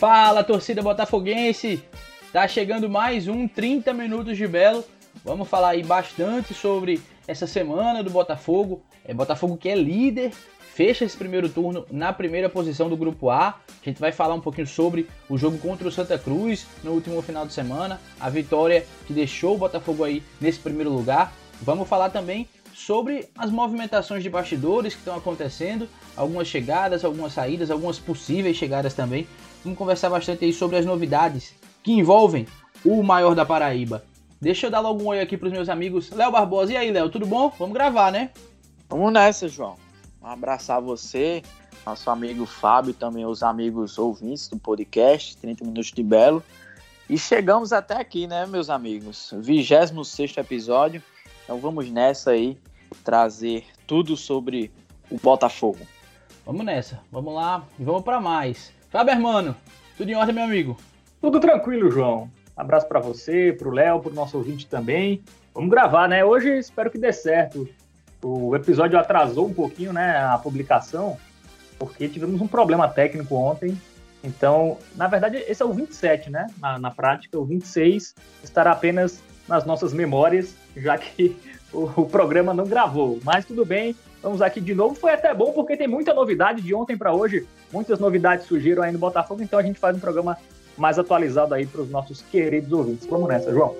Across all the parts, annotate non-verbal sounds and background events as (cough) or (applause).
Fala, torcida botafoguense! Tá chegando mais um 30 minutos de Belo. Vamos falar aí bastante sobre essa semana do Botafogo. É Botafogo que é líder, fecha esse primeiro turno na primeira posição do grupo A. A gente vai falar um pouquinho sobre o jogo contra o Santa Cruz no último final de semana, a vitória que deixou o Botafogo aí nesse primeiro lugar. Vamos falar também sobre as movimentações de bastidores que estão acontecendo, algumas chegadas, algumas saídas, algumas possíveis chegadas também. Vamos conversar bastante aí sobre as novidades que envolvem o maior da Paraíba. Deixa eu dar logo um oi aqui para os meus amigos Léo Barbosa. E aí, Léo, tudo bom? Vamos gravar, né? Vamos nessa, João. Um abraçar você, nosso amigo Fábio também os amigos ouvintes do podcast 30 Minutos de Belo. E chegamos até aqui, né, meus amigos? 26 episódio. Então vamos nessa aí, trazer tudo sobre o Botafogo. Vamos nessa, vamos lá e vamos para mais. Fábio Hermano, tudo em ordem, meu amigo? Tudo tranquilo, João. Abraço para você, para o Léo, para o nosso ouvinte também. Vamos gravar, né? Hoje espero que dê certo. O episódio atrasou um pouquinho, né, a publicação, porque tivemos um problema técnico ontem. Então, na verdade, esse é o 27, né? Na, na prática, o 26 estará apenas nas nossas memórias, já que (laughs) o, o programa não gravou. Mas tudo bem, Vamos aqui de novo. Foi até bom porque tem muita novidade de ontem para hoje. Muitas novidades surgiram aí no Botafogo, então a gente faz um programa mais atualizado aí para os nossos queridos ouvintes. Vamos nessa, João.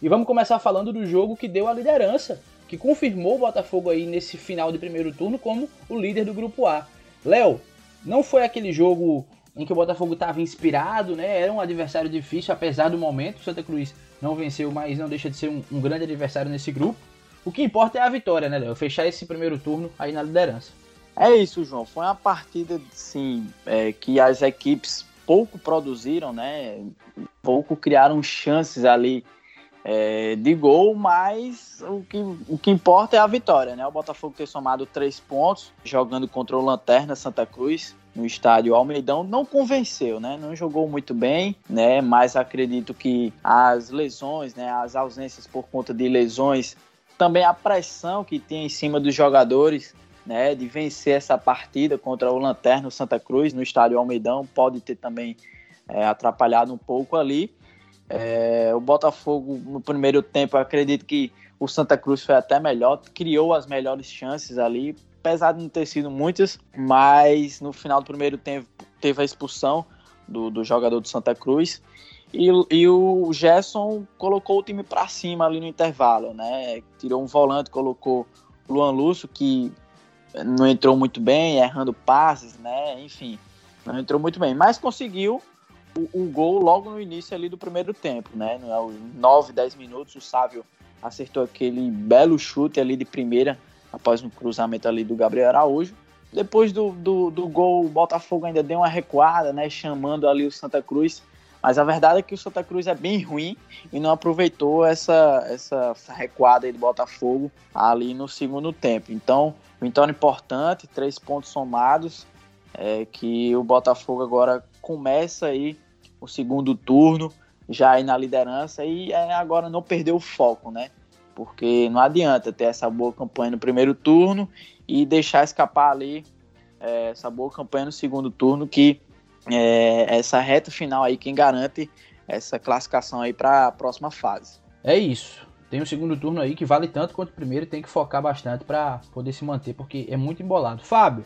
E vamos começar falando do jogo que deu a liderança, que confirmou o Botafogo aí nesse final de primeiro turno como o líder do grupo A. Léo, não foi aquele jogo em que o Botafogo estava inspirado, né? Era um adversário difícil, apesar do momento. O Santa Cruz não venceu, mas não deixa de ser um, um grande adversário nesse grupo. O que importa é a vitória, né, Léo? Fechar esse primeiro turno aí na liderança. É isso, João. Foi uma partida, sim, é, que as equipes pouco produziram, né? Pouco criaram chances ali é, de gol, mas o que, o que importa é a vitória, né? O Botafogo ter somado três pontos jogando contra o Lanterna Santa Cruz no estádio Almeidão não convenceu, né? Não jogou muito bem, né? Mas acredito que as lesões, né? As ausências por conta de lesões também a pressão que tem em cima dos jogadores, né, de vencer essa partida contra o Lanterna Santa Cruz no estádio Almeidão, pode ter também é, atrapalhado um pouco ali. É, o Botafogo, no primeiro tempo, acredito que o Santa Cruz foi até melhor, criou as melhores chances ali, apesar de não ter sido muitas, mas no final do primeiro tempo teve a expulsão do, do jogador do Santa Cruz. E, e o Gerson colocou o time para cima ali no intervalo, né? Tirou um volante, colocou Luan Lúcio, que não entrou muito bem, errando passes, né? Enfim, não entrou muito bem, mas conseguiu o, o gol logo no início ali do primeiro tempo, né? Aos 9, 10 minutos, o Sávio acertou aquele belo chute ali de primeira, após um cruzamento ali do Gabriel Araújo. Depois do, do, do gol, o Botafogo ainda deu uma recuada, né? Chamando ali o Santa Cruz mas a verdade é que o Santa Cruz é bem ruim e não aproveitou essa, essa, recuada aí do Botafogo ali no segundo tempo. Então, vitória importante, três pontos somados, é, que o Botafogo agora começa aí o segundo turno, já aí na liderança, e é, agora não perder o foco, né? Porque não adianta ter essa boa campanha no primeiro turno e deixar escapar ali é, essa boa campanha no segundo turno, que é, essa reta final aí quem garante essa classificação aí para a próxima fase. É isso. Tem um segundo turno aí que vale tanto quanto o primeiro, tem que focar bastante para poder se manter, porque é muito embolado. Fábio,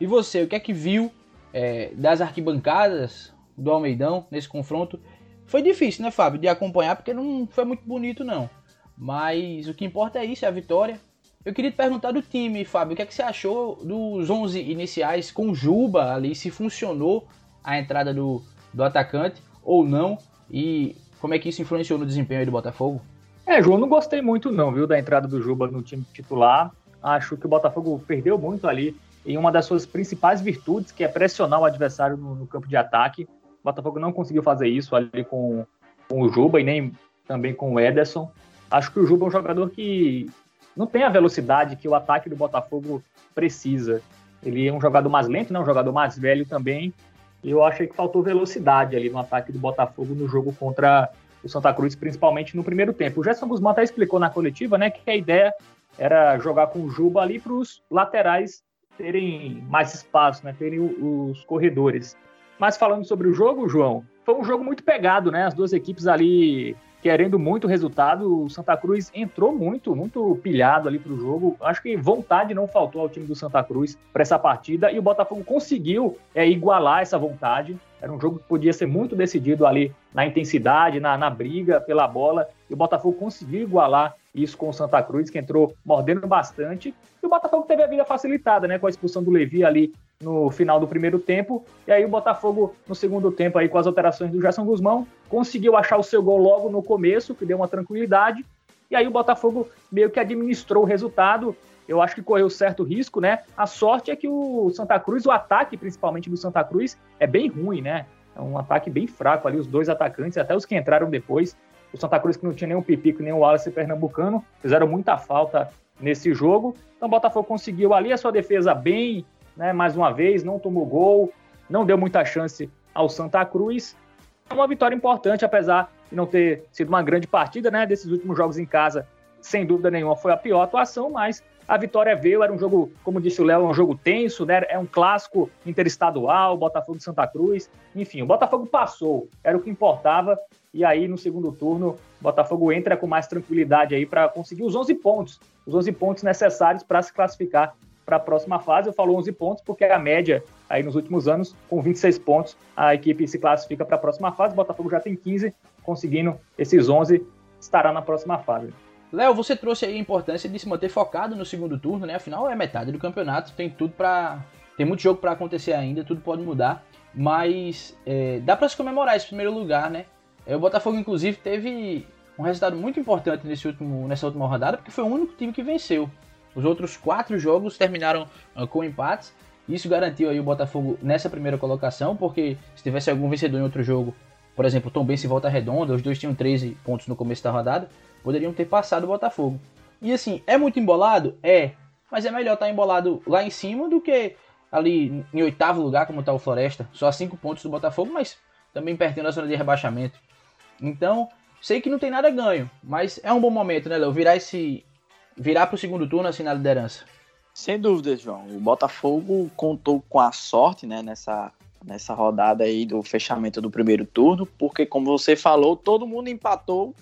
e você, o que é que viu é, das arquibancadas do Almeidão nesse confronto? Foi difícil, né, Fábio, de acompanhar, porque não foi muito bonito, não. Mas o que importa é isso, é a vitória. Eu queria te perguntar do time, Fábio, o que é que você achou dos 11 iniciais com Juba ali, se funcionou a entrada do, do atacante ou não? E como é que isso influenciou no desempenho do Botafogo? É, João, não gostei muito não, viu, da entrada do Juba no time titular. Acho que o Botafogo perdeu muito ali em uma das suas principais virtudes, que é pressionar o adversário no, no campo de ataque. O Botafogo não conseguiu fazer isso ali com, com o Juba e nem também com o Ederson. Acho que o Juba é um jogador que não tem a velocidade que o ataque do Botafogo precisa. Ele é um jogador mais lento, né? um jogador mais velho também, e eu achei que faltou velocidade ali no ataque do Botafogo no jogo contra o Santa Cruz, principalmente no primeiro tempo. O Gerson Guzmán até explicou na coletiva né, que a ideia era jogar com o Juba ali para os laterais terem mais espaço, né, terem os corredores. Mas falando sobre o jogo, João, foi um jogo muito pegado, né? As duas equipes ali querendo muito resultado. O Santa Cruz entrou muito, muito pilhado ali para o jogo. Acho que vontade não faltou ao time do Santa Cruz para essa partida e o Botafogo conseguiu é, igualar essa vontade. Era um jogo que podia ser muito decidido ali na intensidade, na, na briga pela bola. E o Botafogo conseguiu igualar isso com o Santa Cruz, que entrou mordendo bastante. E o Botafogo teve a vida facilitada, né? Com a expulsão do Levi ali no final do primeiro tempo. E aí o Botafogo, no segundo tempo, aí com as alterações do Gerson Guzmão, conseguiu achar o seu gol logo no começo, que deu uma tranquilidade. E aí o Botafogo meio que administrou o resultado. Eu acho que correu certo risco, né? A sorte é que o Santa Cruz, o ataque principalmente do Santa Cruz, é bem ruim, né? É um ataque bem fraco ali, os dois atacantes, até os que entraram depois. O Santa Cruz, que não tinha nem o Pipico nem o Wallace Pernambucano, fizeram muita falta nesse jogo. Então o Botafogo conseguiu ali a sua defesa bem né? Mais uma vez, não tomou gol, não deu muita chance ao Santa Cruz. É uma vitória importante, apesar de não ter sido uma grande partida, né? Desses últimos jogos em casa, sem dúvida nenhuma, foi a pior atuação, mas a vitória veio, era um jogo, como disse o Léo, um jogo tenso, né? É um clássico interestadual, Botafogo de Santa Cruz. Enfim, o Botafogo passou, era o que importava. E aí, no segundo turno, o Botafogo entra com mais tranquilidade aí para conseguir os 11 pontos, os 11 pontos necessários para se classificar para a próxima fase. Eu falo 11 pontos porque a média aí nos últimos anos, com 26 pontos, a equipe se classifica para a próxima fase. O Botafogo já tem 15, conseguindo esses 11, estará na próxima fase. Léo, você trouxe aí a importância de se manter focado no segundo turno, né? Afinal, é metade do campeonato, tem tudo para. Tem muito jogo para acontecer ainda, tudo pode mudar. Mas é, dá para se comemorar esse primeiro lugar, né? É, o Botafogo, inclusive, teve um resultado muito importante nesse último, nessa última rodada, porque foi o único time que venceu. Os outros quatro jogos terminaram uh, com empates. Isso garantiu aí o Botafogo nessa primeira colocação, porque se tivesse algum vencedor em outro jogo, por exemplo, Tom Benz e Volta Redonda, os dois tinham 13 pontos no começo da rodada, poderiam ter passado o Botafogo. E assim, é muito embolado? É, mas é melhor estar tá embolado lá em cima do que ali em oitavo lugar, como está o Floresta, só a 5 pontos do Botafogo, mas também pertinho da zona de rebaixamento. Então, sei que não tem nada ganho, mas é um bom momento, né, Léo? Virar esse, virar para o segundo turno assim na liderança? Sem dúvida, João. O Botafogo contou com a sorte né, nessa, nessa rodada aí do fechamento do primeiro turno, porque, como você falou, todo mundo empatou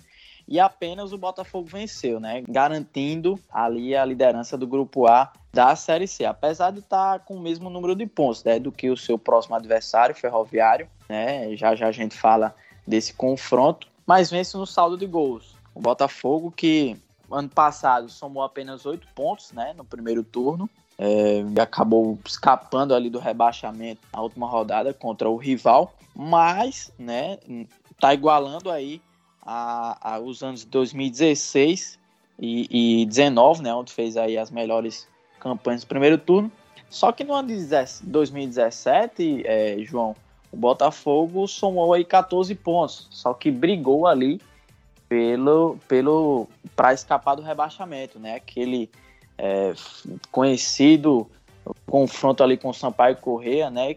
e apenas o Botafogo venceu, né? Garantindo ali a liderança do grupo A da Série C, apesar de estar tá com o mesmo número de pontos né, do que o seu próximo adversário, Ferroviário, né? Já já a gente fala desse confronto, mas vence no saldo de gols. O Botafogo que ano passado somou apenas oito pontos né, no primeiro turno. É, acabou escapando ali do rebaixamento na última rodada contra o rival, mas né, tá igualando aí a, a os anos de 2016 e, e 19, né, onde fez aí as melhores campanhas do primeiro turno. Só que no ano de 2017, é, João, o Botafogo somou aí 14 pontos, só que brigou ali pelo, pelo para escapar do rebaixamento, né? Aquele é, conhecido confronto ali com o Sampaio Correia, né?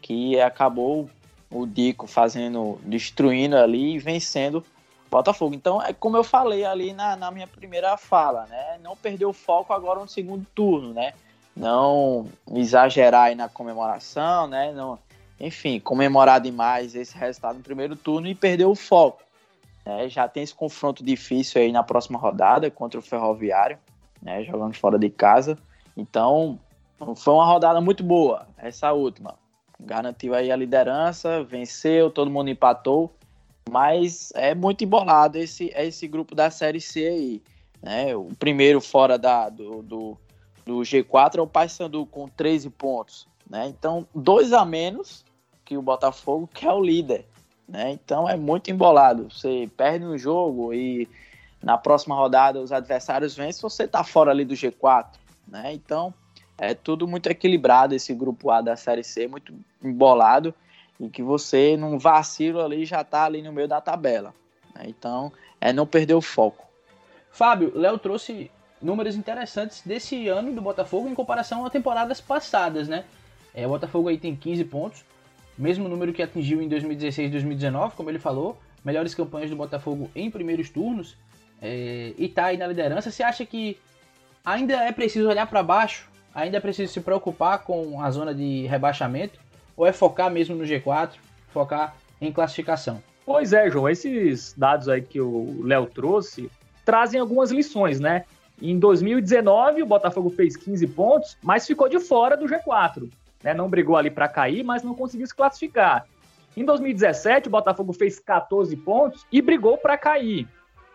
Que acabou o Dico fazendo, destruindo ali e vencendo o Botafogo. Então, é como eu falei ali na, na minha primeira fala, né? Não perder o foco agora no segundo turno, né? Não exagerar aí na comemoração, né? Não, enfim, comemorar demais esse resultado no primeiro turno e perder o foco. É, já tem esse confronto difícil aí na próxima rodada contra o Ferroviário, né, jogando fora de casa. Então, foi uma rodada muito boa, essa última. Garantiu aí a liderança, venceu, todo mundo empatou, mas é muito embolado esse, esse grupo da Série C aí. Né? O primeiro fora da, do, do, do G4 é o Paysandu com 13 pontos. Né? Então, dois a menos que o Botafogo, que é o líder. Né? Então é muito embolado. Você perde um jogo e na próxima rodada os adversários vencem, você está fora ali do G4. Né? Então é tudo muito equilibrado esse grupo A da Série C, muito embolado e que você num vacilo ali já está ali no meio da tabela. Né? Então é não perder o foco. Fábio, Léo trouxe números interessantes desse ano do Botafogo em comparação a temporadas passadas, né? É, o Botafogo aí tem 15 pontos, mesmo número que atingiu em 2016 e 2019, como ele falou, melhores campanhas do Botafogo em primeiros turnos, é, e tá aí na liderança. Você acha que ainda é preciso olhar para baixo? Ainda é preciso se preocupar com a zona de rebaixamento? ou é focar mesmo no G4, focar em classificação? Pois é, João, esses dados aí que o Léo trouxe trazem algumas lições, né? Em 2019, o Botafogo fez 15 pontos, mas ficou de fora do G4. Né? Não brigou ali para cair, mas não conseguiu se classificar. Em 2017, o Botafogo fez 14 pontos e brigou para cair.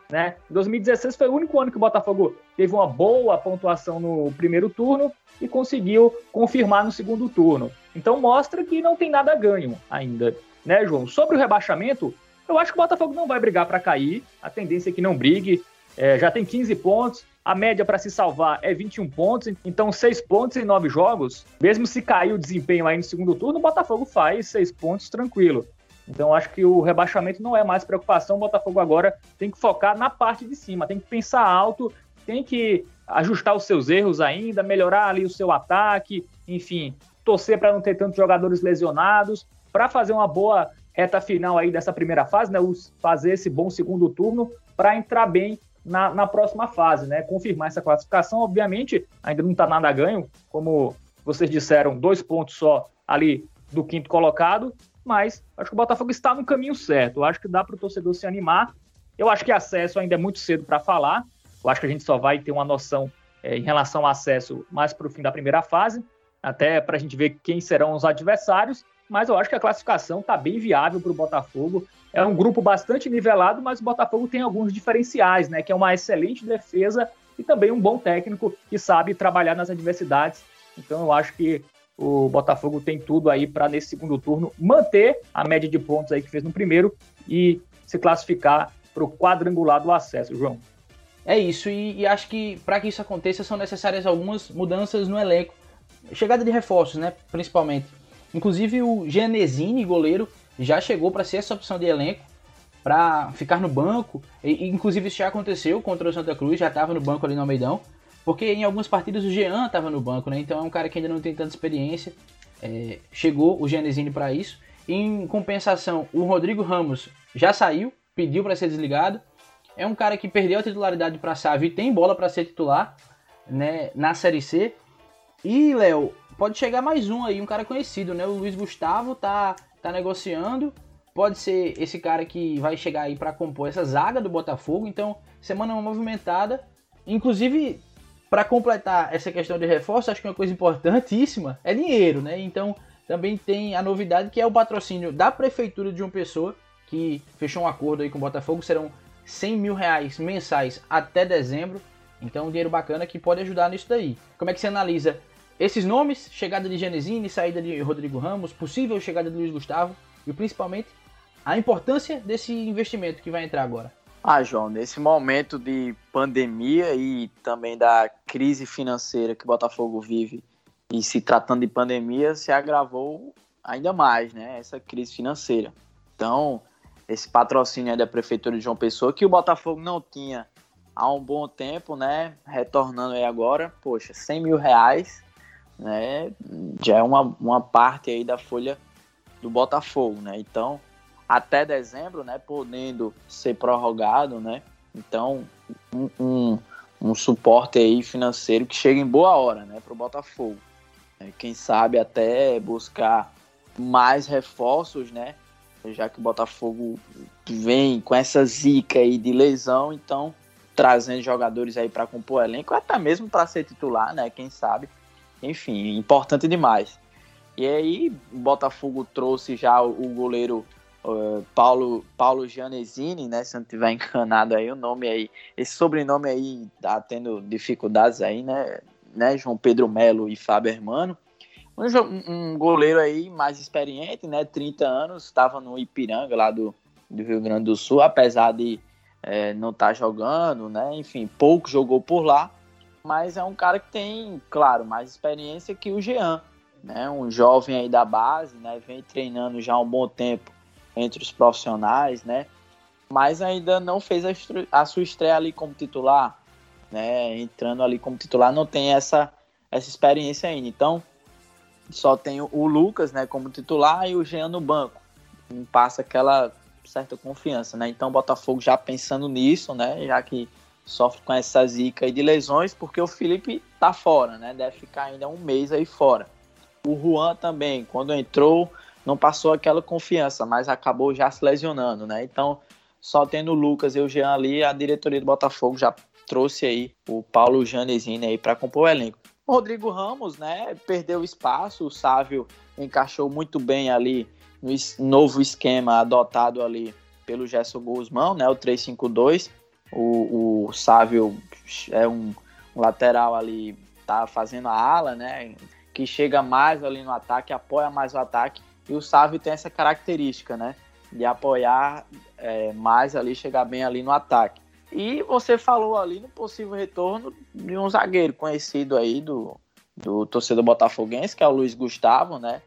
Né? 2016 foi o único ano que o Botafogo teve uma boa pontuação no primeiro turno e conseguiu confirmar no segundo turno. Então mostra que não tem nada ganho ainda, né, João? Sobre o rebaixamento, eu acho que o Botafogo não vai brigar para cair. A tendência é que não brigue. É, já tem 15 pontos. A média para se salvar é 21 pontos, então 6 pontos em 9 jogos. Mesmo se cair o desempenho aí no segundo turno, o Botafogo faz 6 pontos tranquilo. Então acho que o rebaixamento não é mais preocupação. O Botafogo agora tem que focar na parte de cima, tem que pensar alto, tem que ajustar os seus erros ainda, melhorar ali o seu ataque, enfim, torcer para não ter tantos jogadores lesionados, para fazer uma boa reta final aí dessa primeira fase, né? Fazer esse bom segundo turno para entrar bem na, na, próxima fase, né? Confirmar essa classificação, obviamente, ainda não está nada ganho, como vocês disseram, dois pontos só ali do quinto colocado, mas acho que o Botafogo está no caminho certo. Acho que dá para o torcedor se animar. Eu acho que acesso ainda é muito cedo para falar. Eu acho que a gente só vai ter uma noção é, em relação ao acesso mais para o fim da primeira fase, até para a gente ver quem serão os adversários. Mas eu acho que a classificação está bem viável para o Botafogo. É um grupo bastante nivelado, mas o Botafogo tem alguns diferenciais, né? Que é uma excelente defesa e também um bom técnico que sabe trabalhar nas adversidades. Então eu acho que o Botafogo tem tudo aí para nesse segundo turno manter a média de pontos aí que fez no primeiro e se classificar para o quadrangular do acesso, João. É isso, e, e acho que para que isso aconteça são necessárias algumas mudanças no elenco. Chegada de reforços, né? Principalmente. Inclusive o Genesini, goleiro, já chegou para ser essa opção de elenco, para ficar no banco. E, inclusive isso já aconteceu contra o Santa Cruz, já estava no banco ali no Almeidão. Porque em algumas partidas o Jean estava no banco, né? Então é um cara que ainda não tem tanta experiência. É, chegou o Genesini para isso. Em compensação, o Rodrigo Ramos já saiu, pediu para ser desligado. É um cara que perdeu a titularidade para Sávio e tem bola para ser titular né, na Série C. E, Léo, pode chegar mais um aí, um cara conhecido, né? O Luiz Gustavo tá, tá negociando. Pode ser esse cara que vai chegar aí para compor essa zaga do Botafogo. Então, semana movimentada. Inclusive, para completar essa questão de reforço, acho que uma coisa importantíssima é dinheiro, né? Então também tem a novidade que é o patrocínio da Prefeitura de uma pessoa que fechou um acordo aí com o Botafogo, serão 100 mil reais mensais até dezembro. Então um dinheiro bacana que pode ajudar nisso daí. Como é que você analisa esses nomes? Chegada de Genesini, saída de Rodrigo Ramos, possível chegada de Luiz Gustavo e principalmente a importância desse investimento que vai entrar agora. Ah, João, nesse momento de pandemia e também da crise financeira que o Botafogo vive e se tratando de pandemia, se agravou ainda mais, né? Essa crise financeira. Então, esse patrocínio da Prefeitura de João Pessoa, que o Botafogo não tinha há um bom tempo, né? Retornando aí agora, poxa, 100 mil reais, né? Já é uma, uma parte aí da folha do Botafogo, né? Então, até dezembro, né, podendo ser prorrogado, né? Então, um, um, um suporte aí financeiro que chega em boa hora, né, para o Botafogo. É, quem sabe até buscar mais reforços, né? Já que o Botafogo vem com essa zica aí de lesão, então trazendo jogadores aí para compor elenco, até mesmo para ser titular, né? Quem sabe. Enfim, importante demais. E aí, o Botafogo trouxe já o goleiro uh, Paulo, Paulo Gianesini, né? Se não tiver (laughs) encanado aí o nome aí. Esse sobrenome aí tá tendo dificuldades aí, né? né? João Pedro Melo e Fábio Hermano. Um, um, goleiro aí mais experiente, né? 30 anos, estava no Ipiranga lá do, do Rio Grande do Sul, apesar de é, não estar tá jogando, né? Enfim, pouco jogou por lá, mas é um cara que tem, claro, mais experiência que o Jean, né? Um jovem aí da base, né? Vem treinando já há um bom tempo entre os profissionais, né? Mas ainda não fez a, a sua estreia ali como titular, né? Entrando ali como titular, não tem essa, essa experiência ainda. Então, só tem o Lucas, né, como titular e o Jean no banco. Não passa aquela certa confiança, né? Então, o Botafogo já pensando nisso, né? Já que sofre com essa zica aí de lesões, porque o Felipe tá fora, né? Deve ficar ainda um mês aí fora. O Juan também, quando entrou, não passou aquela confiança, mas acabou já se lesionando, né? Então, só tendo o Lucas e o Jean ali, a diretoria do Botafogo já trouxe aí o Paulo Janesini aí para compor o elenco. O Rodrigo Ramos, né, perdeu espaço, o Sávio encaixou muito bem ali no novo esquema adotado ali pelo Gerson Guzmão, né, o 352. O, o Sávio é um lateral ali, tá fazendo a ala, né, que chega mais ali no ataque, apoia mais o ataque. E o Sávio tem essa característica, né, de apoiar é, mais ali, chegar bem ali no ataque. E você falou ali no possível retorno de um zagueiro conhecido aí do, do torcedor botafoguense, que é o Luiz Gustavo, né?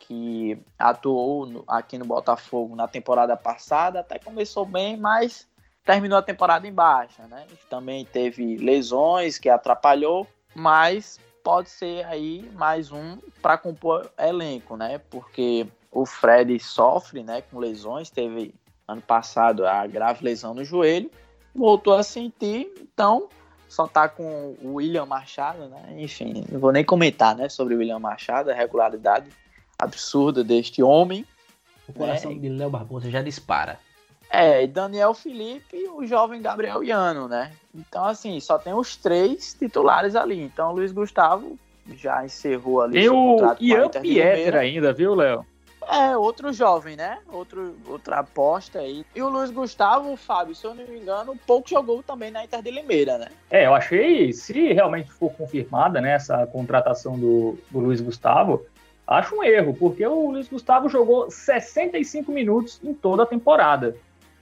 Que atuou no, aqui no Botafogo na temporada passada, até começou bem, mas terminou a temporada em baixa, né? Também teve lesões que atrapalhou, mas pode ser aí mais um para compor elenco, né? Porque o Fred sofre, né, com lesões, teve ano passado a grave lesão no joelho voltou a sentir, então só tá com o William Machado, né? Enfim, não vou nem comentar, né, sobre o William Machado, a regularidade absurda deste homem. O coração né? de Léo Barbosa já dispara. É, Daniel Felipe e o jovem Gabriel Iano, né? Então, assim, só tem os três titulares ali. Então, o Luiz Gustavo já encerrou ali tem o Ian Pietra ainda, viu, Léo? É, outro jovem, né? Outro, outra aposta aí. E o Luiz Gustavo, Fábio, se eu não me engano, pouco jogou também na Inter de Limeira, né? É, eu achei, se realmente for confirmada né, essa contratação do, do Luiz Gustavo, acho um erro, porque o Luiz Gustavo jogou 65 minutos em toda a temporada.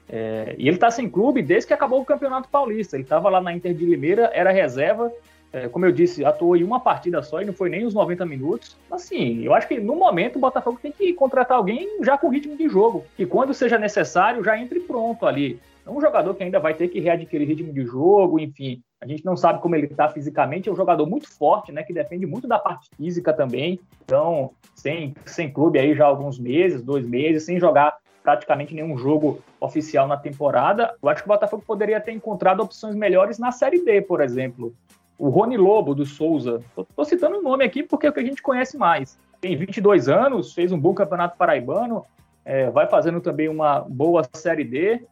É, e ele tá sem clube desde que acabou o Campeonato Paulista. Ele estava lá na Inter de Limeira, era reserva, é, como eu disse, atuou em uma partida só e não foi nem os 90 minutos. Assim, eu acho que no momento o Botafogo tem que contratar alguém já com ritmo de jogo, que quando seja necessário já entre pronto ali. É um jogador que ainda vai ter que readquirir ritmo de jogo, enfim. A gente não sabe como ele está fisicamente, é um jogador muito forte, né, que depende muito da parte física também. Então, sem, sem clube aí já há alguns meses, dois meses, sem jogar praticamente nenhum jogo oficial na temporada, eu acho que o Botafogo poderia ter encontrado opções melhores na Série D, por exemplo o Rony Lobo do Souza. Estou citando o nome aqui porque é o que a gente conhece mais. Tem 22 anos, fez um bom campeonato paraibano, é, vai fazendo também uma boa Série D.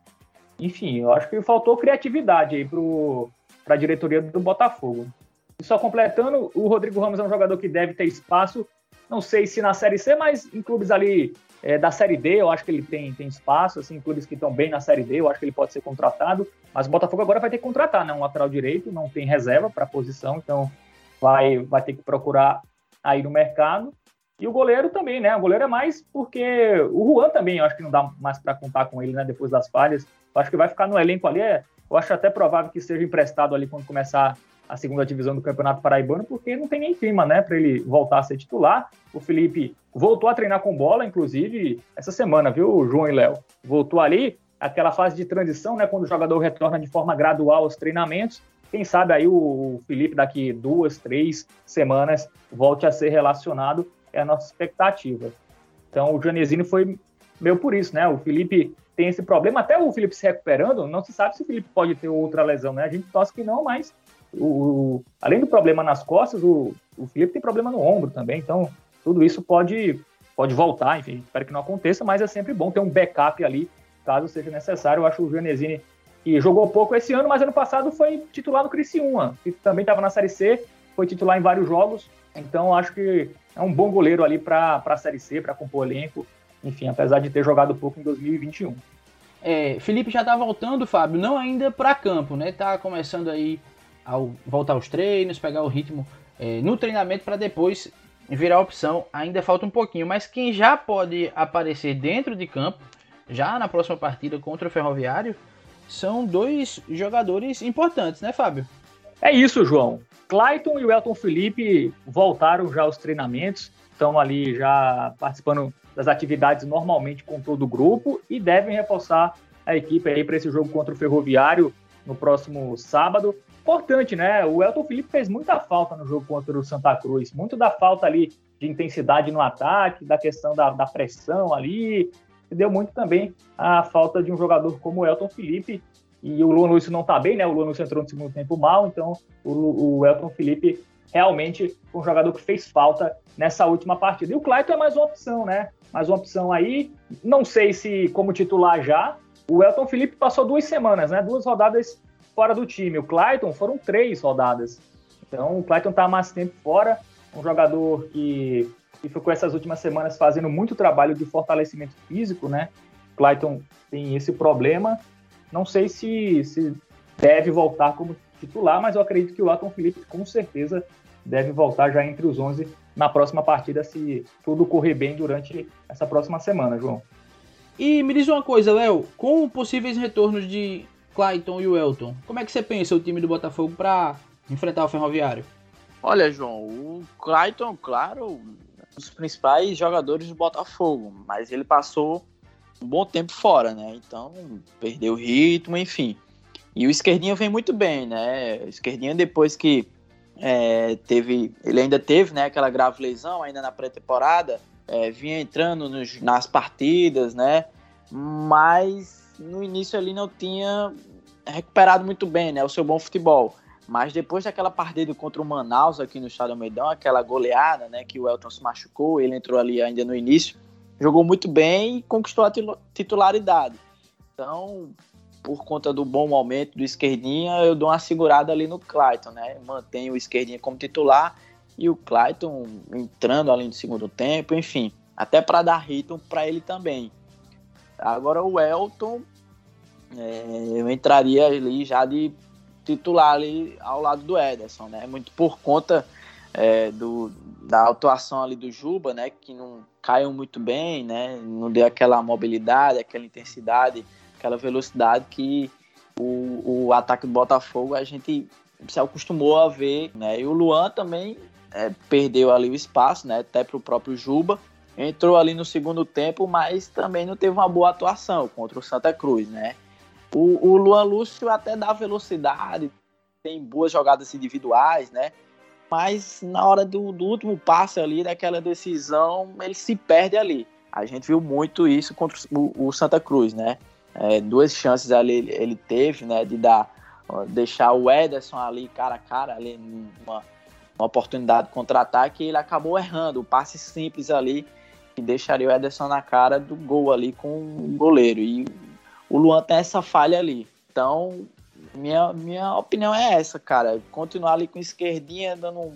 Enfim, eu acho que faltou criatividade aí para a diretoria do Botafogo. E só completando, o Rodrigo Ramos é um jogador que deve ter espaço, não sei se na Série C, mas em clubes ali é, da Série D, eu acho que ele tem, tem espaço, assim, clubes que estão bem na Série D, eu acho que ele pode ser contratado. Mas o Botafogo agora vai ter que contratar, né? Um lateral direito, não tem reserva para a posição, então vai, vai ter que procurar aí no mercado. E o goleiro também, né? O goleiro é mais porque o Juan também, eu acho que não dá mais para contar com ele, né? Depois das falhas. Eu acho que vai ficar no elenco ali. É, eu acho até provável que seja emprestado ali quando começar a segunda divisão do Campeonato Paraibano, porque não tem nem clima, né, para ele voltar a ser titular. O Felipe voltou a treinar com bola, inclusive, essa semana, viu, João e Léo? Voltou ali, aquela fase de transição, né, quando o jogador retorna de forma gradual aos treinamentos. Quem sabe aí o Felipe, daqui duas, três semanas, volte a ser relacionado, é a nossa expectativa. Então, o Janesini foi meio por isso, né? O Felipe tem esse problema, até o Felipe se recuperando, não se sabe se o Felipe pode ter outra lesão, né? A gente torce que não, mas o, além do problema nas costas, o, o Felipe tem problema no ombro também, então tudo isso pode, pode voltar, enfim, espero que não aconteça, mas é sempre bom ter um backup ali, caso seja necessário. Eu acho o Gianesini que jogou pouco esse ano, mas ano passado foi titular no Criciúma, que também estava na Série C, foi titular em vários jogos, então acho que é um bom goleiro ali para a Série C, para compor elenco, enfim, apesar de ter jogado pouco em 2021. É, Felipe já está voltando, Fábio, não ainda para campo, né? Tá começando aí ao voltar aos treinos, pegar o ritmo é, no treinamento para depois virar opção. Ainda falta um pouquinho, mas quem já pode aparecer dentro de campo, já na próxima partida contra o Ferroviário, são dois jogadores importantes, né, Fábio? É isso, João. Clayton e o Elton Felipe voltaram já aos treinamentos, estão ali já participando das atividades normalmente com todo o grupo e devem reforçar a equipe aí para esse jogo contra o Ferroviário no próximo sábado importante, né? O Elton Felipe fez muita falta no jogo contra o Santa Cruz, muito da falta ali de intensidade no ataque, da questão da, da pressão ali, e deu muito também a falta de um jogador como o Elton Felipe, e o Luan Lúcio não tá bem, né? O Luan Lúcio entrou no segundo tempo mal, então o, o Elton Felipe realmente um jogador que fez falta nessa última partida. E o Clayton é mais uma opção, né? Mais uma opção aí. Não sei se como titular já. O Elton Felipe passou duas semanas, né? Duas rodadas fora do time. O Clayton foram três rodadas. Então o Clayton está mais tempo fora. Um jogador que, que ficou essas últimas semanas fazendo muito trabalho de fortalecimento físico, né? O Clayton tem esse problema. Não sei se, se deve voltar como titular, mas eu acredito que o Elton Felipe com certeza deve voltar já entre os 11 na próxima partida, se tudo correr bem durante essa próxima semana, João. E me diz uma coisa, Léo, com possíveis retornos de Clayton e o Elton, como é que você pensa o time do Botafogo para enfrentar o Ferroviário? Olha, João, o Clayton, claro, um dos principais jogadores do Botafogo, mas ele passou um bom tempo fora, né? Então, perdeu o ritmo, enfim. E o Esquerdinha vem muito bem, né? O Esquerdinha, depois que é, teve, ele ainda teve né, aquela grave lesão ainda na pré-temporada, é, vinha entrando nos, nas partidas, né? Mas no início ali não tinha recuperado muito bem, né? O seu bom futebol. Mas depois daquela partida contra o Manaus aqui no Estado Meidão, aquela goleada, né? Que o Elton se machucou, ele entrou ali ainda no início, jogou muito bem e conquistou a titularidade. Então, por conta do bom momento do esquerdinha, eu dou uma segurada ali no Clayton, né? Mantenho o esquerdinha como titular e o Clayton entrando ali no segundo tempo, enfim, até para dar ritmo para ele também. Agora o Elton, é, eu entraria ali já de titular ali ao lado do Ederson, né? Muito por conta é, do, da atuação ali do Juba, né? Que não caiu muito bem, né? Não deu aquela mobilidade, aquela intensidade aquela velocidade que o, o ataque do Botafogo a gente se acostumou a ver, né? E o Luan também é, perdeu ali o espaço, né? Até para o próprio Juba. Entrou ali no segundo tempo, mas também não teve uma boa atuação contra o Santa Cruz, né? O, o Luan Lúcio até dá velocidade, tem boas jogadas individuais, né? Mas na hora do, do último passe ali, daquela decisão, ele se perde ali. A gente viu muito isso contra o, o Santa Cruz, né? É, duas chances ali ele teve, né, de dar, deixar o Ederson ali cara a cara, ali numa uma oportunidade de contra-ataque, e ele acabou errando o passe simples ali, que deixaria o Ederson na cara do gol ali com o goleiro. E o Luan tem essa falha ali. Então, minha, minha opinião é essa, cara. Continuar ali com esquerdinha, dando,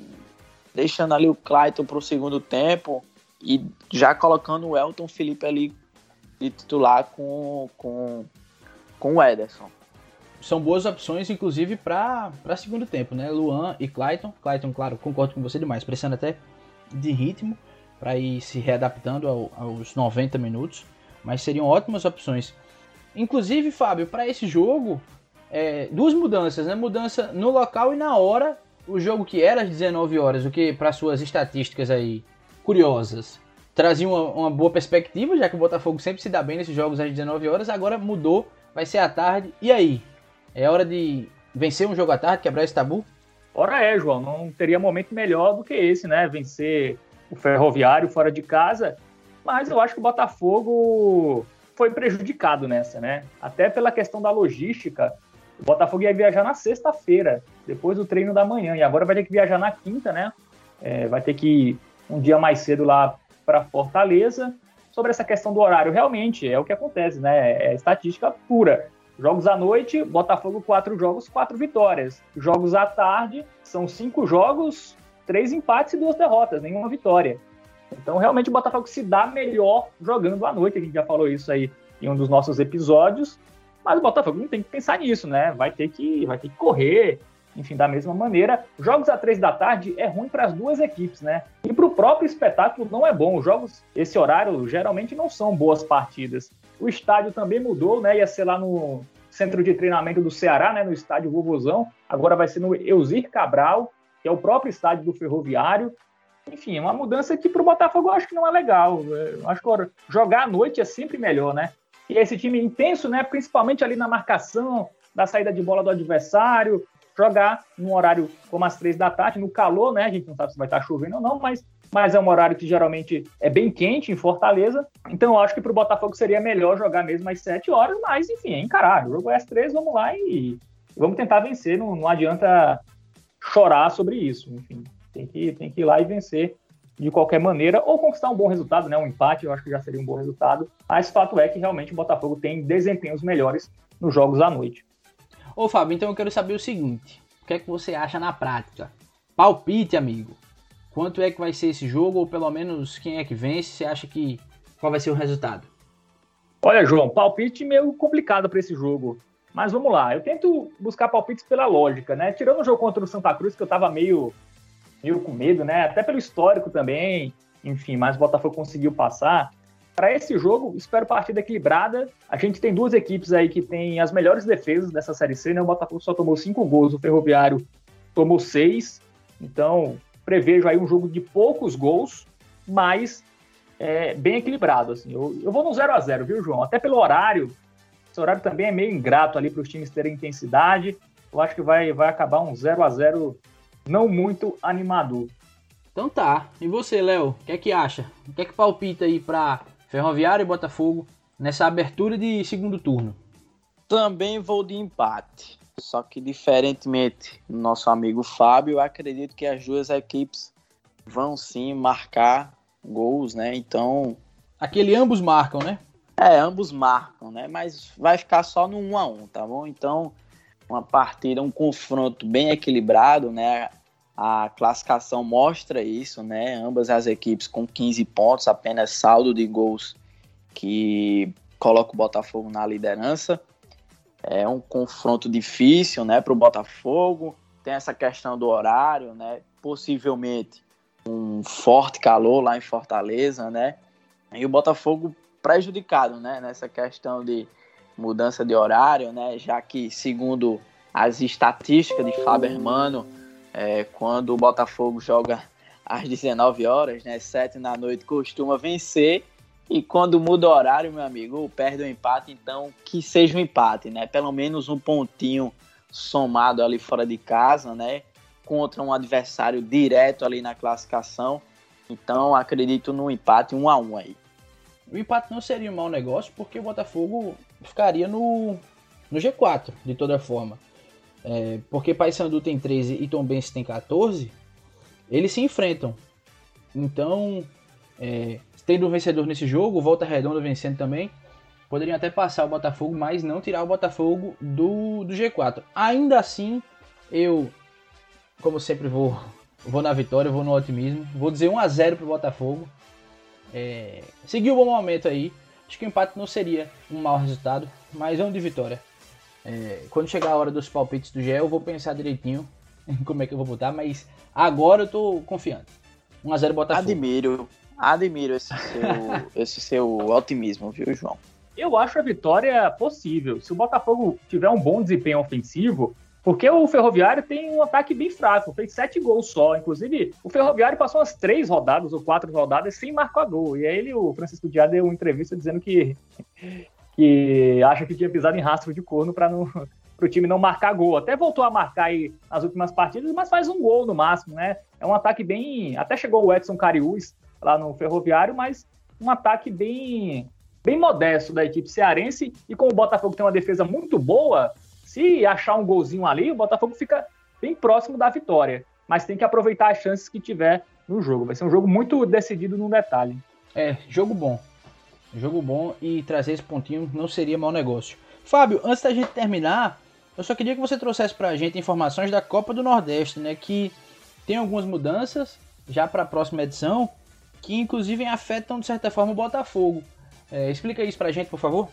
deixando ali o Clayton para o segundo tempo e já colocando o Elton Felipe ali de titular com, com, com o Ederson. São boas opções, inclusive, para segundo tempo, né? Luan e Clayton. Clayton, claro, concordo com você demais, precisando até de ritmo para ir se readaptando ao, aos 90 minutos. Mas seriam ótimas opções. Inclusive, Fábio, para esse jogo, é, duas mudanças, né? Mudança no local e na hora. O jogo que era às 19 horas, o que para suas estatísticas aí curiosas, trazia uma, uma, boa perspectiva, já que o Botafogo sempre se dá bem nesses jogos às 19 horas, agora mudou, vai ser à tarde. E aí? É hora de vencer um jogo à tarde, quebrar esse tabu? Ora é, João, não teria momento melhor do que esse, né? Vencer o Ferroviário fora de casa, mas eu acho que o Botafogo foi prejudicado nessa, né? Até pela questão da logística. O Botafogo ia viajar na sexta-feira, depois do treino da manhã, e agora vai ter que viajar na quinta, né? É, vai ter que ir um dia mais cedo lá para Fortaleza. Sobre essa questão do horário, realmente é o que acontece, né? É estatística pura. Jogos à noite, Botafogo quatro jogos, quatro vitórias. Jogos à tarde, são cinco jogos, três empates e duas derrotas, nenhuma vitória. Então, realmente, o Botafogo se dá melhor jogando à noite. A gente já falou isso aí em um dos nossos episódios. Mas o Botafogo não tem que pensar nisso, né? Vai ter que, vai ter que correr, enfim, da mesma maneira, jogos a três da tarde é ruim para as duas equipes, né? E para o próprio espetáculo não é bom. Os jogos, esse horário, geralmente não são boas partidas. O estádio também mudou, né? Ia ser lá no centro de treinamento do Ceará, né? No estádio Vovozão. Agora vai ser no Eusir Cabral, que é o próprio estádio do Ferroviário. Enfim, é uma mudança que para o Botafogo eu acho que não é legal. Eu acho que jogar à noite é sempre melhor, né? E esse time intenso, né? Principalmente ali na marcação, da saída de bola do adversário, jogar num horário como às três da tarde, no calor, né? A gente não sabe se vai estar chovendo ou não, mas, mas é um horário que geralmente é bem quente em Fortaleza. Então eu acho que para o Botafogo seria melhor jogar mesmo às sete horas, mas enfim, é encarar. O jogo é às três, vamos lá e vamos tentar vencer. Não, não adianta chorar sobre isso, enfim. Tem que, tem que ir lá e vencer de qualquer maneira, ou conquistar um bom resultado, né? Um empate, eu acho que já seria um bom resultado. Mas fato é que realmente o Botafogo tem desempenhos melhores nos jogos à noite. Ô Fábio, então eu quero saber o seguinte: o que é que você acha na prática? Palpite, amigo. Quanto é que vai ser esse jogo, ou pelo menos quem é que vence? Você acha que qual vai ser o resultado? Olha, João, palpite meio complicado para esse jogo. Mas vamos lá, eu tento buscar palpites pela lógica, né? Tirando o jogo contra o Santa Cruz, que eu tava meio, meio com medo, né? Até pelo histórico também, enfim, mas o Botafogo conseguiu passar. Para esse jogo, espero partida equilibrada. A gente tem duas equipes aí que têm as melhores defesas dessa Série C, né? O Botafogo só tomou cinco gols, o Ferroviário tomou seis. Então, prevejo aí um jogo de poucos gols, mas é, bem equilibrado. Assim. Eu, eu vou no 0 a 0 viu, João? Até pelo horário, esse horário também é meio ingrato ali para os times terem intensidade. Eu acho que vai, vai acabar um 0 a 0 não muito animador. Então tá. E você, Léo? O que é que acha? O que é que palpita aí para Ferroviário e Botafogo nessa abertura de segundo turno? Também vou de empate. Só que diferentemente do nosso amigo Fábio, eu acredito que as duas equipes vão sim marcar gols, né? Então. Aquele ambos marcam, né? É, ambos marcam, né? Mas vai ficar só no 1 a 1 tá bom? Então, uma partida, um confronto bem equilibrado, né? A classificação mostra isso, né? Ambas as equipes com 15 pontos, apenas saldo de gols que coloca o Botafogo na liderança. É um confronto difícil, né, para o Botafogo. Tem essa questão do horário, né? Possivelmente um forte calor lá em Fortaleza, né? E o Botafogo prejudicado, né? Nessa questão de mudança de horário, né? Já que, segundo as estatísticas de Fábio Hermano, é, quando o Botafogo joga às 19 horas, né? 7 da noite, costuma vencer. E quando muda o horário, meu amigo, perde o empate, então que seja um empate, né? Pelo menos um pontinho somado ali fora de casa, né? contra um adversário direto ali na classificação. Então acredito no empate 1 a 1 aí. O empate não seria um mau negócio porque o Botafogo ficaria no, no G4 de toda forma. É, porque Paysandu tem 13 e Tombense tem 14, eles se enfrentam. Então, é, tendo um vencedor nesse jogo, Volta Redonda vencendo também, poderiam até passar o Botafogo, mas não tirar o Botafogo do, do G4. Ainda assim, eu como sempre vou, vou na vitória, vou no otimismo. Vou dizer 1 a 0 pro Botafogo. É, seguiu um bom momento aí. Acho que o empate não seria um mau resultado, mas é um de vitória. É, quando chegar a hora dos palpites do GE, eu vou pensar direitinho em como é que eu vou botar, mas agora eu tô confiante. 1x0 Botafogo. Admiro, admiro esse seu, (laughs) esse seu otimismo, viu, João? Eu acho a vitória possível. Se o Botafogo tiver um bom desempenho ofensivo, porque o Ferroviário tem um ataque bem fraco, fez sete gols só. Inclusive, o Ferroviário passou umas três rodadas ou quatro rodadas sem marcar gol. E aí ele, o Francisco Diá deu uma entrevista dizendo que, que acha que tinha pisado em rastro de corno para o time não marcar gol. Até voltou a marcar aí nas últimas partidas, mas faz um gol no máximo, né? É um ataque bem. Até chegou o Edson Cariús lá no Ferroviário, mas um ataque bem, bem modesto da equipe cearense. E como o Botafogo tem uma defesa muito boa, se achar um golzinho ali, o Botafogo fica bem próximo da vitória. Mas tem que aproveitar as chances que tiver no jogo. Vai ser um jogo muito decidido no detalhe. É, jogo bom. Jogo bom e trazer esse pontinho não seria mau negócio. Fábio, antes da gente terminar, eu só queria que você trouxesse pra gente informações da Copa do Nordeste, né? Que tem algumas mudanças já para a próxima edição, que inclusive afetam de certa forma o Botafogo. É, explica isso pra gente, por favor.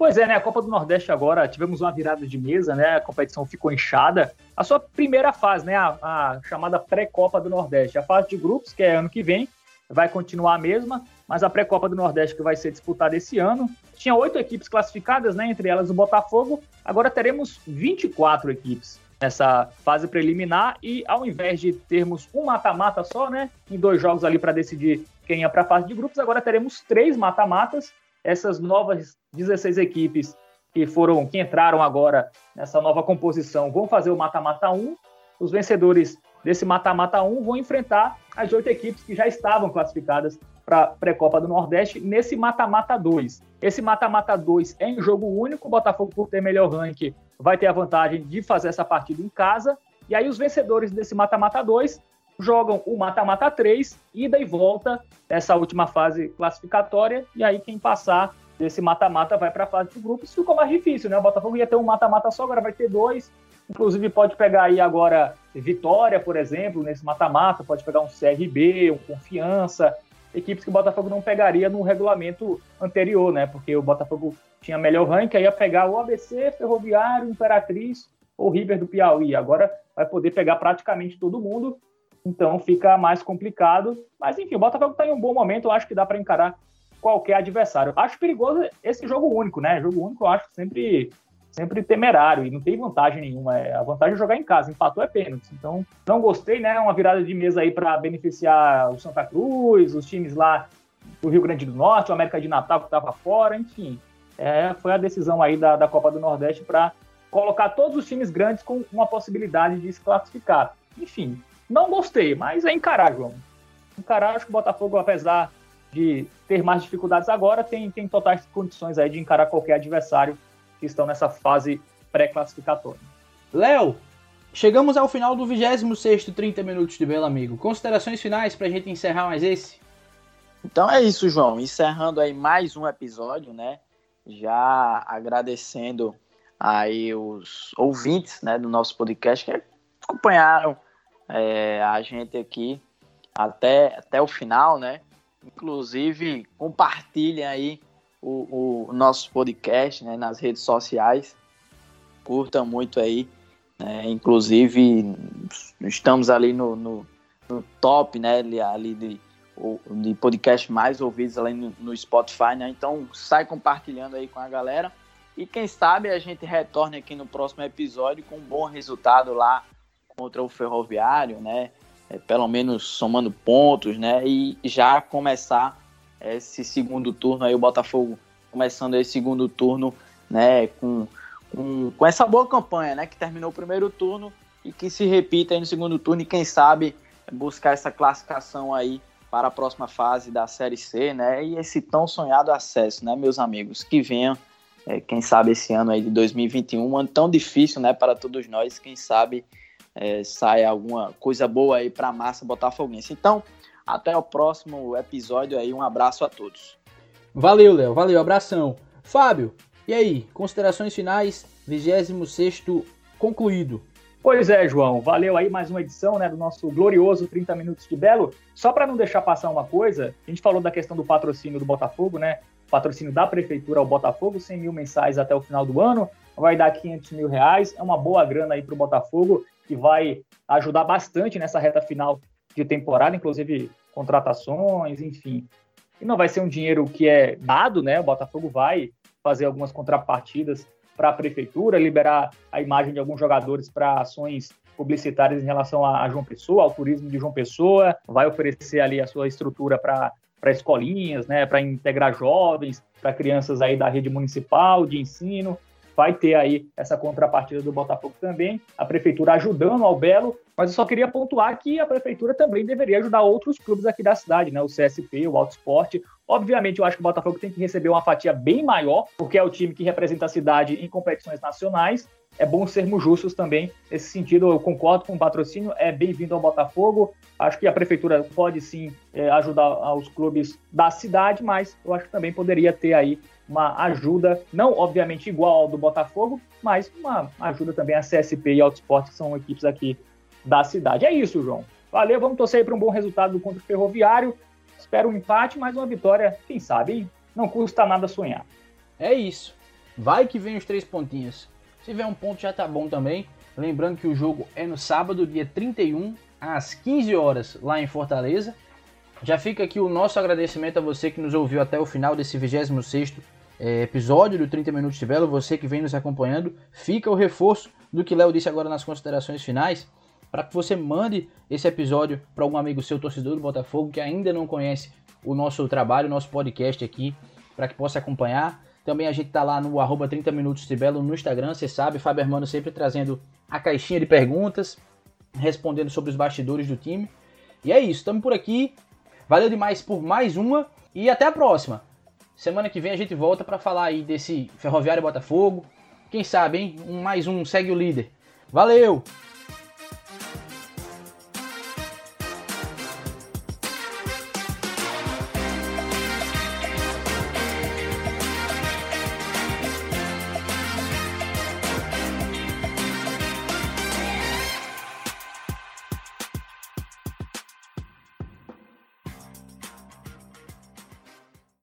Pois é, né? A Copa do Nordeste agora tivemos uma virada de mesa, né? A competição ficou inchada. A sua primeira fase, né? A, a chamada pré-Copa do Nordeste. A fase de grupos, que é ano que vem, vai continuar a mesma, mas a pré-Copa do Nordeste que vai ser disputada esse ano. Tinha oito equipes classificadas, né? Entre elas o Botafogo. Agora teremos 24 equipes nessa fase preliminar e ao invés de termos um mata-mata só, né? Em dois jogos ali para decidir quem ia para a fase de grupos, agora teremos três mata-matas essas novas 16 equipes que foram que entraram agora nessa nova composição vão fazer o mata-mata 1. Os vencedores desse mata-mata 1 vão enfrentar as oito equipes que já estavam classificadas para a pré-copa do Nordeste nesse mata-mata 2. Esse mata-mata 2 é em jogo único, o Botafogo por ter melhor ranking vai ter a vantagem de fazer essa partida em casa. E aí os vencedores desse mata-mata 2 jogam o mata-mata 3, ida e volta essa última fase classificatória, e aí quem passar desse mata-mata vai para a fase de grupos. Ficou mais difícil, né? O Botafogo ia ter um mata-mata só, agora vai ter dois. Inclusive pode pegar aí agora Vitória, por exemplo, nesse mata-mata, pode pegar um CRB, um Confiança, equipes que o Botafogo não pegaria no regulamento anterior, né? Porque o Botafogo tinha melhor ranking, ia pegar o ABC, Ferroviário, Imperatriz ou River do Piauí. Agora vai poder pegar praticamente todo mundo, então fica mais complicado. Mas enfim, o Botafogo está em um bom momento, eu acho que dá para encarar qualquer adversário. Acho perigoso esse jogo único, né? Jogo único eu acho sempre sempre temerário e não tem vantagem nenhuma. É, a vantagem é jogar em casa, empatou é pênalti. Então, não gostei, né? Uma virada de mesa aí para beneficiar o Santa Cruz, os times lá do Rio Grande do Norte, o América de Natal que estava fora, enfim. É, foi a decisão aí da, da Copa do Nordeste para colocar todos os times grandes com uma possibilidade de se classificar. Enfim, não gostei, mas é encarar, João. Encarar, acho que o Botafogo, apesar de ter mais dificuldades agora, tem, tem totais condições aí de encarar qualquer adversário que estão nessa fase pré-classificatória. Léo, chegamos ao final do 26 30 Minutos de Belo Amigo. Considerações finais para a gente encerrar mais esse? Então é isso, João. Encerrando aí mais um episódio, né? Já agradecendo aí os ouvintes né, do nosso podcast que acompanharam é, a gente aqui até, até o final, né? Inclusive, compartilhem aí o, o nosso podcast né, nas redes sociais. Curtam muito aí. Né? Inclusive, estamos ali no, no, no top né, ali de, de podcast mais ouvidos ali no, no Spotify. Né? Então, sai compartilhando aí com a galera. E quem sabe a gente retorne aqui no próximo episódio com um bom resultado lá contra o Ferroviário, né? É, pelo menos somando pontos, né? E já começar esse segundo turno aí, o Botafogo começando esse segundo turno, né, com, com, com essa boa campanha, né, que terminou o primeiro turno e que se repita aí no segundo turno e quem sabe buscar essa classificação aí para a próxima fase da Série C, né, e esse tão sonhado acesso, né, meus amigos, que venham, é, quem sabe esse ano aí de 2021, um ano tão difícil, né, para todos nós, quem sabe é, sai alguma coisa boa aí para a massa botafoguense. Então, até o próximo episódio aí. Um abraço a todos. Valeu, Léo. Valeu, abração. Fábio, e aí? Considerações finais, 26 concluído. Pois é, João. Valeu aí mais uma edição né, do nosso glorioso 30 Minutos de Belo. Só para não deixar passar uma coisa, a gente falou da questão do patrocínio do Botafogo, né? patrocínio da Prefeitura ao Botafogo, 100 mil mensais até o final do ano, vai dar 500 mil reais. É uma boa grana aí para o Botafogo, que vai ajudar bastante nessa reta final de temporada, inclusive contratações, enfim. E não vai ser um dinheiro que é dado, né? O Botafogo vai fazer algumas contrapartidas para a prefeitura, liberar a imagem de alguns jogadores para ações publicitárias em relação a, João Pessoa, ao turismo de João Pessoa, vai oferecer ali a sua estrutura para para escolinhas, né, para integrar jovens, para crianças aí da rede municipal de ensino, vai ter aí essa contrapartida do Botafogo também, a prefeitura ajudando ao Belo, mas eu só queria pontuar que a prefeitura também deveria ajudar outros clubes aqui da cidade, né? O CSP, o Alto Esporte. Obviamente, eu acho que o Botafogo tem que receber uma fatia bem maior, porque é o time que representa a cidade em competições nacionais. É bom sermos justos também nesse sentido. Eu concordo com o patrocínio, é bem-vindo ao Botafogo. Acho que a prefeitura pode sim é, ajudar os clubes da cidade, mas eu acho que também poderia ter aí uma ajuda, não obviamente igual ao do Botafogo, mas uma ajuda também a CSP e Autosport, que são equipes aqui da cidade. É isso, João. Valeu, vamos torcer para um bom resultado contra o Ferroviário. Espero um empate, mas uma vitória, quem sabe, não custa nada sonhar. É isso. Vai que vem os três pontinhos. Se vier um ponto já tá bom também. Lembrando que o jogo é no sábado, dia 31, às 15 horas, lá em Fortaleza. Já fica aqui o nosso agradecimento a você que nos ouviu até o final desse 26º é, episódio do 30 Minutos de você que vem nos acompanhando, fica o reforço do que Léo disse agora nas considerações finais, para que você mande esse episódio para algum amigo seu, torcedor do Botafogo, que ainda não conhece o nosso trabalho, o nosso podcast aqui, para que possa acompanhar. Também a gente está lá no arroba 30 Minutos de Belo no Instagram, você sabe, Fábio Hermano sempre trazendo a caixinha de perguntas, respondendo sobre os bastidores do time. E é isso, estamos por aqui. Valeu demais por mais uma e até a próxima. Semana que vem a gente volta para falar aí desse Ferroviário Botafogo. Quem sabe, hein? Um, mais um segue o líder. Valeu!